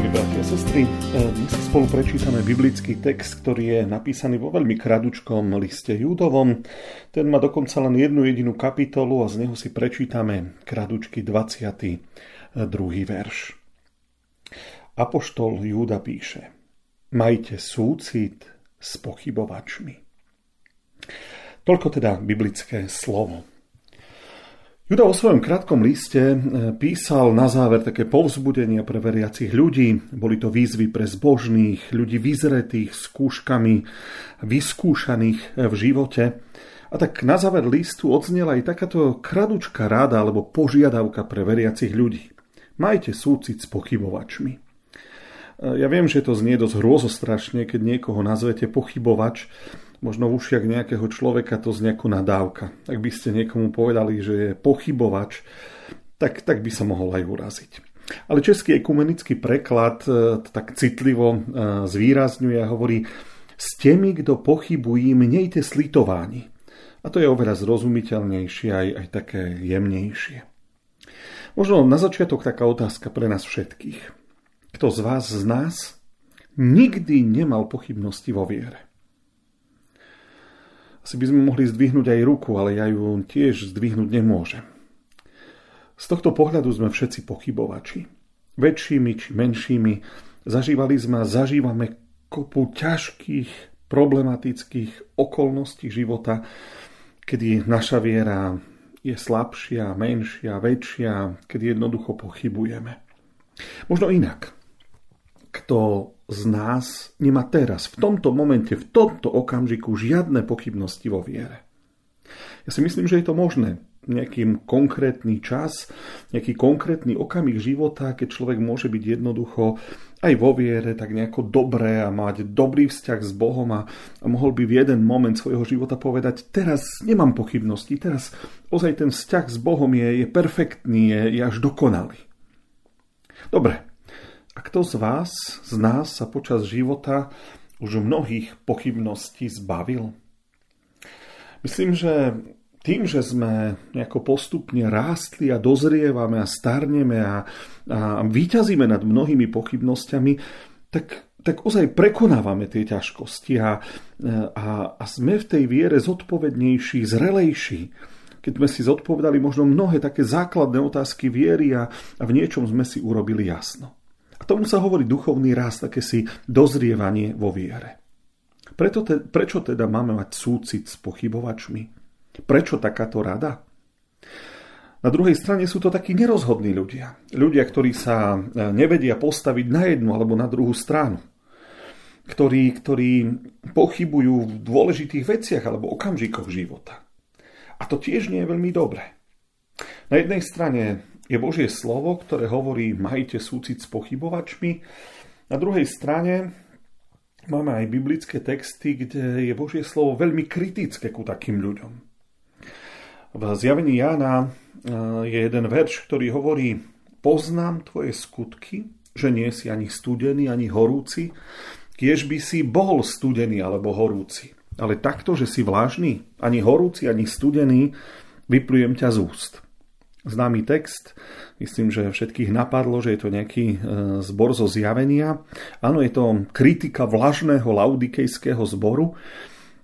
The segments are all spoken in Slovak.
Milí bratia a sestry, dnes si spolu prečítame biblický text, ktorý je napísaný vo veľmi kradučkom liste Júdovom. Ten má dokonca len jednu jedinú kapitolu a z neho si prečítame kradučky 22. verš. Apoštol Júda píše Majte súcit s pochybovačmi. Toľko teda biblické slovo. Juda vo svojom krátkom liste e, písal na záver také povzbudenia pre veriacich ľudí. Boli to výzvy pre zbožných, ľudí vyzretých, skúškami, vyskúšaných v živote. A tak na záver listu odznela aj takáto kradučká rada alebo požiadavka pre veriacich ľudí. Majte súcit s pochybovačmi. E, ja viem, že to znie dosť hrôzostrašne, keď niekoho nazvete pochybovač, možno v ušiach nejakého človeka to z ako nadávka. Ak by ste niekomu povedali, že je pochybovač, tak, tak by sa mohol aj uraziť. Ale český ekumenický preklad e, tak citlivo e, zvýrazňuje a hovorí s temi, kto pochybují, mnejte slitování. A to je oveľa zrozumiteľnejšie, aj, aj také jemnejšie. Možno na začiatok taká otázka pre nás všetkých. Kto z vás, z nás, nikdy nemal pochybnosti vo viere? Asi by sme mohli zdvihnúť aj ruku, ale ja ju tiež zdvihnúť nemôžem. Z tohto pohľadu sme všetci pochybovači. Väčšími či menšími zažívali sme a zažívame kopu ťažkých, problematických okolností života, kedy naša viera je slabšia, menšia, väčšia, kedy jednoducho pochybujeme. Možno inak. Kto z nás nemá teraz, v tomto momente, v tomto okamžiku žiadne pochybnosti vo viere. Ja si myslím, že je to možné. Nejaký konkrétny čas, nejaký konkrétny okamih života, keď človek môže byť jednoducho aj vo viere tak nejako dobré a mať dobrý vzťah s Bohom a, a mohol by v jeden moment svojho života povedať, teraz nemám pochybnosti, teraz ozaj ten vzťah s Bohom je, je perfektný, je, je až dokonalý. Dobre, a kto z vás, z nás sa počas života už mnohých pochybností zbavil? Myslím, že tým, že sme nejako postupne rástli a dozrievame a starneme a, a vyťazíme nad mnohými pochybnosťami, tak, tak ozaj prekonávame tie ťažkosti a, a, a sme v tej viere zodpovednejší, zrelejší. Keď sme si zodpovedali možno mnohé také základné otázky viery a, a v niečom sme si urobili jasno. Tomu sa hovorí duchovný rast, také si dozrievanie vo viere. Preto te, prečo teda máme mať súcit s pochybovačmi? Prečo takáto rada? Na druhej strane sú to takí nerozhodní ľudia. Ľudia, ktorí sa e, nevedia postaviť na jednu alebo na druhú stranu. Ktorí, ktorí pochybujú v dôležitých veciach alebo okamžikoch života. A to tiež nie je veľmi dobré. Na jednej strane je Božie slovo, ktoré hovorí majte súcit s pochybovačmi. Na druhej strane máme aj biblické texty, kde je Božie slovo veľmi kritické ku takým ľuďom. V zjavení Jána e, je jeden verš, ktorý hovorí poznám tvoje skutky, že nie si ani studený, ani horúci, kiež by si bol studený alebo horúci. Ale takto, že si vlážny, ani horúci, ani studený, vyplujem ťa z úst známy text. Myslím, že všetkých napadlo, že je to nejaký e, zbor zo zjavenia. Áno, je to kritika vlažného laudikejského zboru.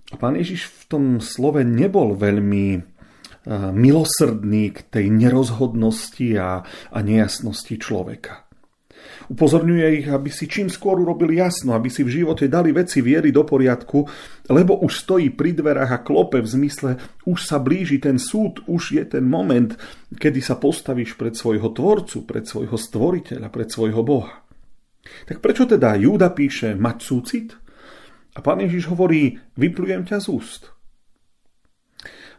A pán Ježiš v tom slove nebol veľmi e, milosrdný k tej nerozhodnosti a, a nejasnosti človeka. Upozorňuje ich, aby si čím skôr urobili jasno, aby si v živote dali veci viery do poriadku, lebo už stojí pri dverách a klope v zmysle, už sa blíži ten súd, už je ten moment, kedy sa postavíš pred svojho tvorcu, pred svojho stvoriteľa, pred svojho Boha. Tak prečo teda Júda píše mať súcit? A pán Ježiš hovorí, vyplujem ťa z úst.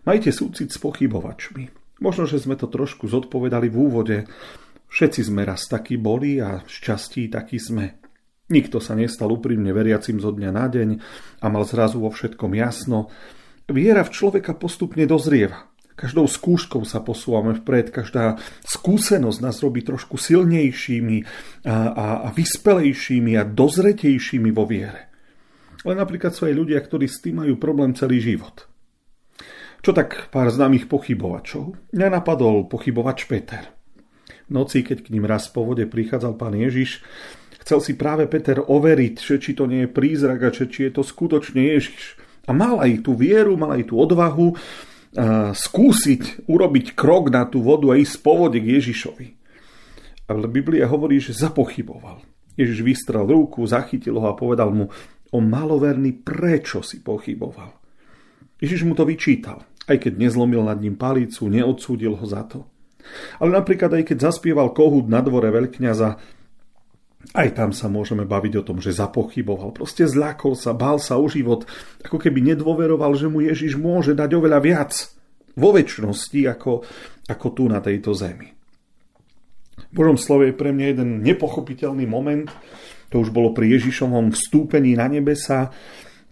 Majte súcit s pochybovačmi. Možno, že sme to trošku zodpovedali v úvode, Všetci sme raz takí boli a šťastí takí sme. Nikto sa nestal úprimne veriacim zo dňa na deň a mal zrazu vo všetkom jasno. Viera v človeka postupne dozrieva. Každou skúškou sa posúvame vpred, každá skúsenosť nás robí trošku silnejšími a, a, a vyspelejšími a dozretejšími vo viere. Ale napríklad sú aj ľudia, ktorí s tým majú problém celý život. Čo tak pár známych pochybovačov? Mňa napadol pochybovač Peter. Noci, keď k ním raz po vode prichádzal pán Ježiš, Chcel si práve Peter overiť, že či to nie je prízrak a či je to skutočne Ježiš. A mal aj tú vieru, mal aj tú odvahu skúsiť urobiť krok na tú vodu a ísť po vode k Ježišovi. Ale Biblia hovorí, že zapochyboval. Ježiš vystrel ruku, zachytil ho a povedal mu, o maloverný, prečo si pochyboval. Ježiš mu to vyčítal, aj keď nezlomil nad ním palicu, neodsúdil ho za to. Ale napríklad aj keď zaspieval kohút na dvore veľkňaza, aj tam sa môžeme baviť o tom, že zapochyboval. Proste zľakol sa, bál sa o život, ako keby nedôveroval, že mu Ježiš môže dať oveľa viac vo väčšnosti ako, ako tu na tejto zemi. V Božom slove je pre mňa jeden nepochopiteľný moment. To už bolo pri Ježišovom vstúpení na nebesa,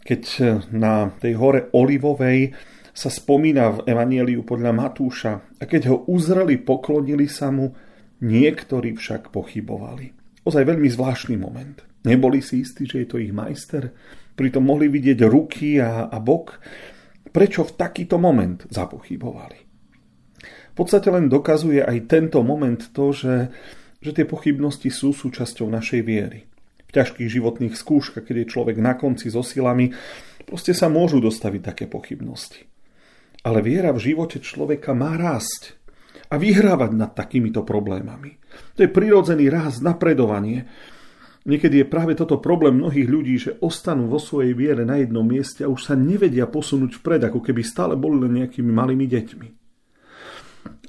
keď na tej hore Olivovej sa spomína v Evanieliu podľa Matúša. A keď ho uzreli, poklonili sa mu, niektorí však pochybovali. Ozaj veľmi zvláštny moment. Neboli si istí, že je to ich majster, pritom mohli vidieť ruky a, a bok. Prečo v takýto moment zapochybovali? V podstate len dokazuje aj tento moment to, že, že tie pochybnosti sú súčasťou našej viery. V ťažkých životných skúškach, keď je človek na konci so silami, proste sa môžu dostaviť také pochybnosti. Ale viera v živote človeka má rásť a vyhrávať nad takýmito problémami. To je prirodzený rast, napredovanie. Niekedy je práve toto problém mnohých ľudí, že ostanú vo svojej viere na jednom mieste a už sa nevedia posunúť vpred, ako keby stále boli len nejakými malými deťmi.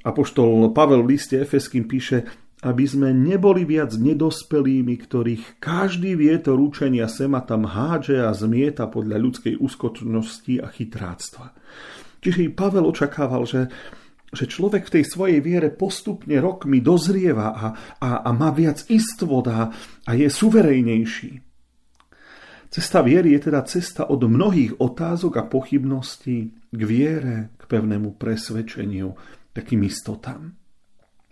Apoštol Pavel v liste Efeským píše, aby sme neboli viac nedospelými, ktorých každý vietor učenia sema tam hádže a zmieta podľa ľudskej úskočnosti a chytráctva. Čiže i Pavel očakával, že že človek v tej svojej viere postupne rokmi dozrieva a, a, a má viac istvod a, je suverejnejší. Cesta viery je teda cesta od mnohých otázok a pochybností k viere, k pevnému presvedčeniu, takým istotám.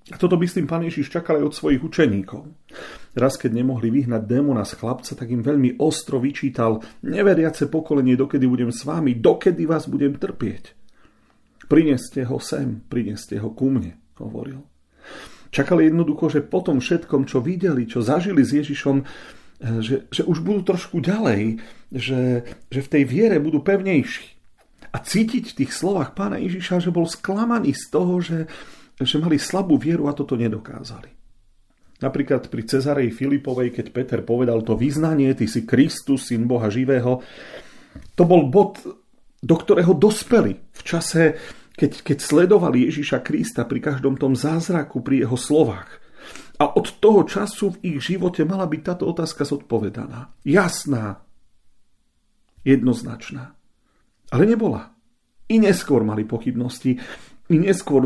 A toto tým pán Ježiš čakal aj od svojich učeníkov. Raz, keď nemohli vyhnať démona z chlapca, tak im veľmi ostro vyčítal, neveriace pokolenie, dokedy budem s vámi, dokedy vás budem trpieť. Prineste ho sem, prineste ho ku mne, hovoril. Čakali jednoducho, že po tom všetkom, čo videli, čo zažili s Ježišom, eh, že, že už budú trošku ďalej, že, že v tej viere budú pevnejší. A cítiť v tých slovách pána Ježiša, že bol sklamaný z toho, že, že mali slabú vieru a toto nedokázali. Napríklad pri Cezarej Filipovej, keď Peter povedal to vyznanie, ty si Kristus, syn Boha živého, to bol bod do ktorého dospeli v čase, keď, keď sledovali Ježiša Krista pri každom tom zázraku, pri jeho slovách. A od toho času v ich živote mala byť táto otázka zodpovedaná. Jasná, jednoznačná. Ale nebola. I neskôr mali pochybnosti, i neskôr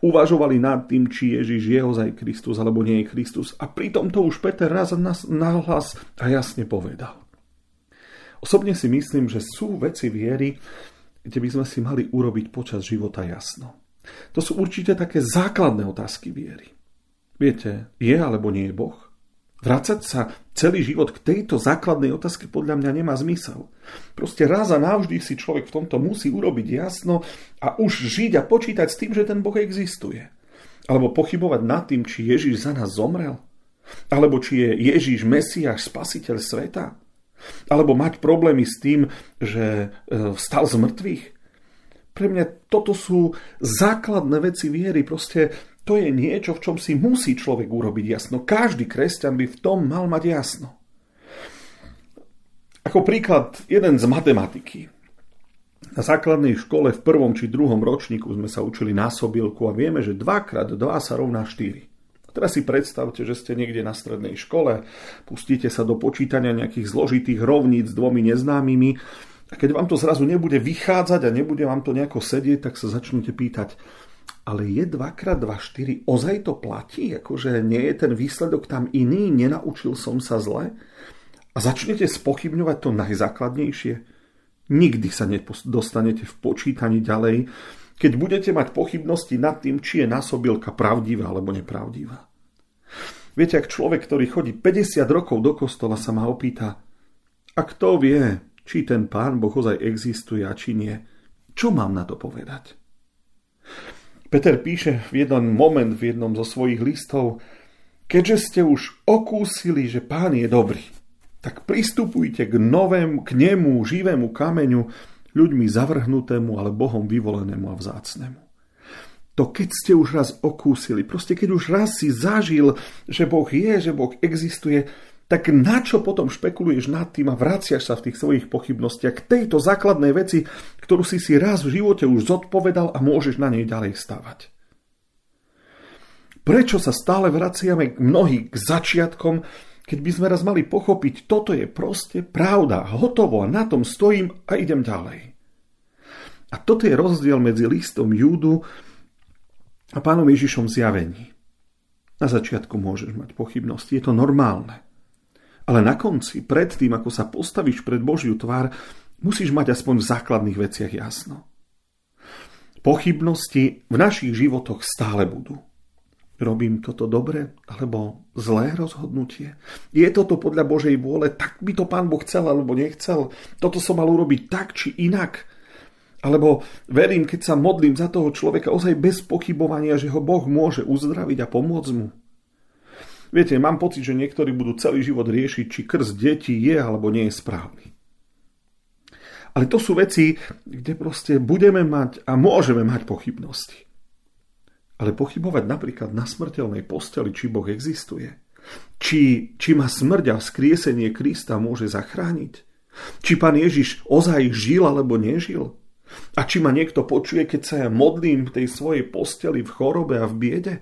uvažovali nad tým, či Ježiš je ozaj Kristus alebo nie je Kristus. A pritom to už Peter raz nahlas a jasne povedal. Osobne si myslím, že sú veci viery, kde by sme si mali urobiť počas života jasno. To sú určite také základné otázky viery. Viete, je alebo nie je Boh? Vrácať sa celý život k tejto základnej otázke podľa mňa nemá zmysel. Proste raz a navždy si človek v tomto musí urobiť jasno a už žiť a počítať s tým, že ten Boh existuje. Alebo pochybovať nad tým, či Ježiš za nás zomrel. Alebo či je Ježiš Mesiáš, spasiteľ sveta. Alebo mať problémy s tým, že e, vstal z mŕtvych. Pre mňa toto sú základné veci viery. Proste to je niečo, v čom si musí človek urobiť jasno. Každý kresťan by v tom mal mať jasno. Ako príklad, jeden z matematiky. Na základnej škole v prvom či druhom ročníku sme sa učili násobilku a vieme, že 2x2 sa rovná 4. Teraz si predstavte, že ste niekde na strednej škole, pustíte sa do počítania nejakých zložitých rovníc s dvomi neznámymi a keď vám to zrazu nebude vychádzať a nebude vám to nejako sedieť, tak sa začnete pýtať, ale je 2x2 4, ozaj to platí? Akože nie je ten výsledok tam iný? Nenaučil som sa zle? začnete spochybňovať to najzákladnejšie, nikdy sa nedostanete v počítaní ďalej, keď budete mať pochybnosti nad tým, či je násobilka pravdivá alebo nepravdivá. Viete, ak človek, ktorý chodí 50 rokov do kostola, sa ma opýta, a kto vie, či ten pán Boh ozaj existuje a či nie, čo mám na to povedať? Peter píše v jeden moment v jednom zo svojich listov, keďže ste už okúsili, že pán je dobrý, tak pristupujte k novému, k nemu, živému kameňu, ľuďmi zavrhnutému, ale Bohom vyvolenému a vzácnemu. To keď ste už raz okúsili, proste keď už raz si zažil, že Boh je, že Boh existuje, tak na čo potom špekuluješ nad tým a vraciaš sa v tých svojich pochybnostiach k tejto základnej veci, ktorú si si raz v živote už zodpovedal a môžeš na nej ďalej stavať? Prečo sa stále vraciame mnohí k začiatkom, keď by sme raz mali pochopiť, toto je proste pravda, hotovo na tom stojím a idem ďalej. A toto je rozdiel medzi listom Júdu a pánom Ježišom zjavení. Na začiatku môžeš mať pochybnosti, je to normálne. Ale na konci, pred tým, ako sa postavíš pred Božiu tvár, musíš mať aspoň v základných veciach jasno. Pochybnosti v našich životoch stále budú robím toto dobre alebo zlé rozhodnutie? Je toto podľa Božej vôle, tak by to Pán Boh chcel alebo nechcel? Toto som mal urobiť tak či inak? Alebo verím, keď sa modlím za toho človeka ozaj bez pochybovania, že ho Boh môže uzdraviť a pomôcť mu? Viete, mám pocit, že niektorí budú celý život riešiť, či krst detí je alebo nie je správny. Ale to sú veci, kde proste budeme mať a môžeme mať pochybnosti. Ale pochybovať napríklad na smrteľnej posteli, či Boh existuje, či, či ma smrť a vzkriesenie Krista môže zachrániť, či pán Ježiš ozaj žil alebo nežil, a či ma niekto počuje, keď sa ja modlím v tej svojej posteli v chorobe a v biede.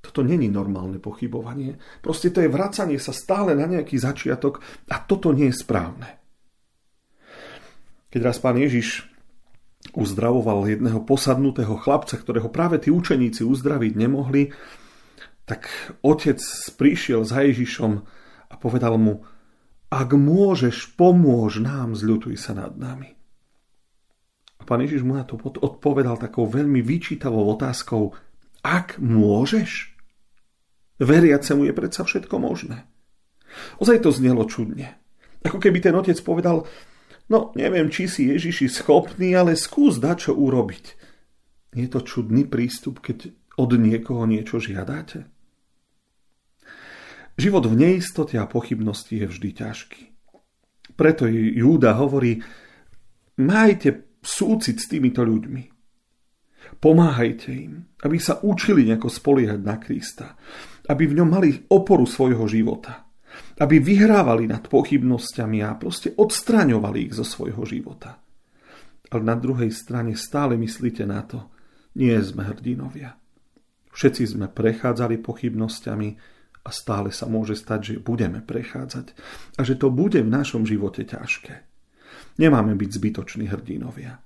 Toto není normálne pochybovanie. Proste to je vracanie sa stále na nejaký začiatok a toto nie je správne. Keď raz pán Ježiš uzdravoval jedného posadnutého chlapca, ktorého práve tí učeníci uzdraviť nemohli, tak otec prišiel za Ježišom a povedal mu, ak môžeš, pomôž nám, zľutuj sa nad nami. A pán Ježiš mu na to odpovedal takou veľmi vyčítavou otázkou, ak môžeš? Veriacemu je predsa všetko možné. Ozaj to znelo čudne. Ako keby ten otec povedal, No, neviem, či si Ježiši schopný, ale skús dať čo urobiť. Je to čudný prístup, keď od niekoho niečo žiadate? Život v neistote a pochybnosti je vždy ťažký. Preto Júda hovorí, majte súcit s týmito ľuďmi. Pomáhajte im, aby sa učili nejako spoliehať na Krista, aby v ňom mali oporu svojho života aby vyhrávali nad pochybnosťami a proste odstraňovali ich zo svojho života. Ale na druhej strane stále myslíte na to, nie sme hrdinovia. Všetci sme prechádzali pochybnosťami a stále sa môže stať, že budeme prechádzať a že to bude v našom živote ťažké. Nemáme byť zbytoční hrdinovia.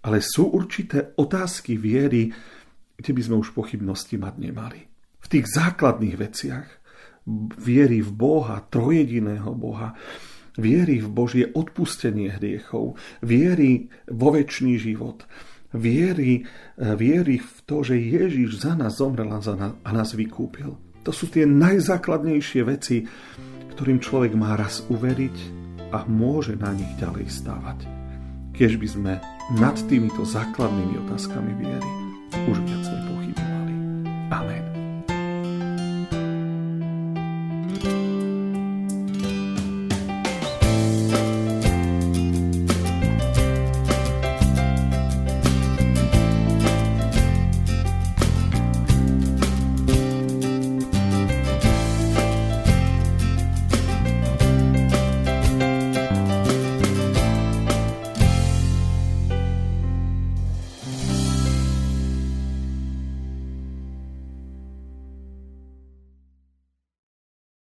Ale sú určité otázky viery, kde by sme už pochybnosti mať nemali. V tých základných veciach viery v Boha, trojediného Boha, viery v Božie odpustenie hriechov, viery vo väčší život, viery, viery v to, že Ježiš za nás zomrel a nás vykúpil. To sú tie najzákladnejšie veci, ktorým človek má raz uveriť a môže na nich ďalej stávať. Keď by sme nad týmito základnými otázkami viery už viac nepochybovali. Amen.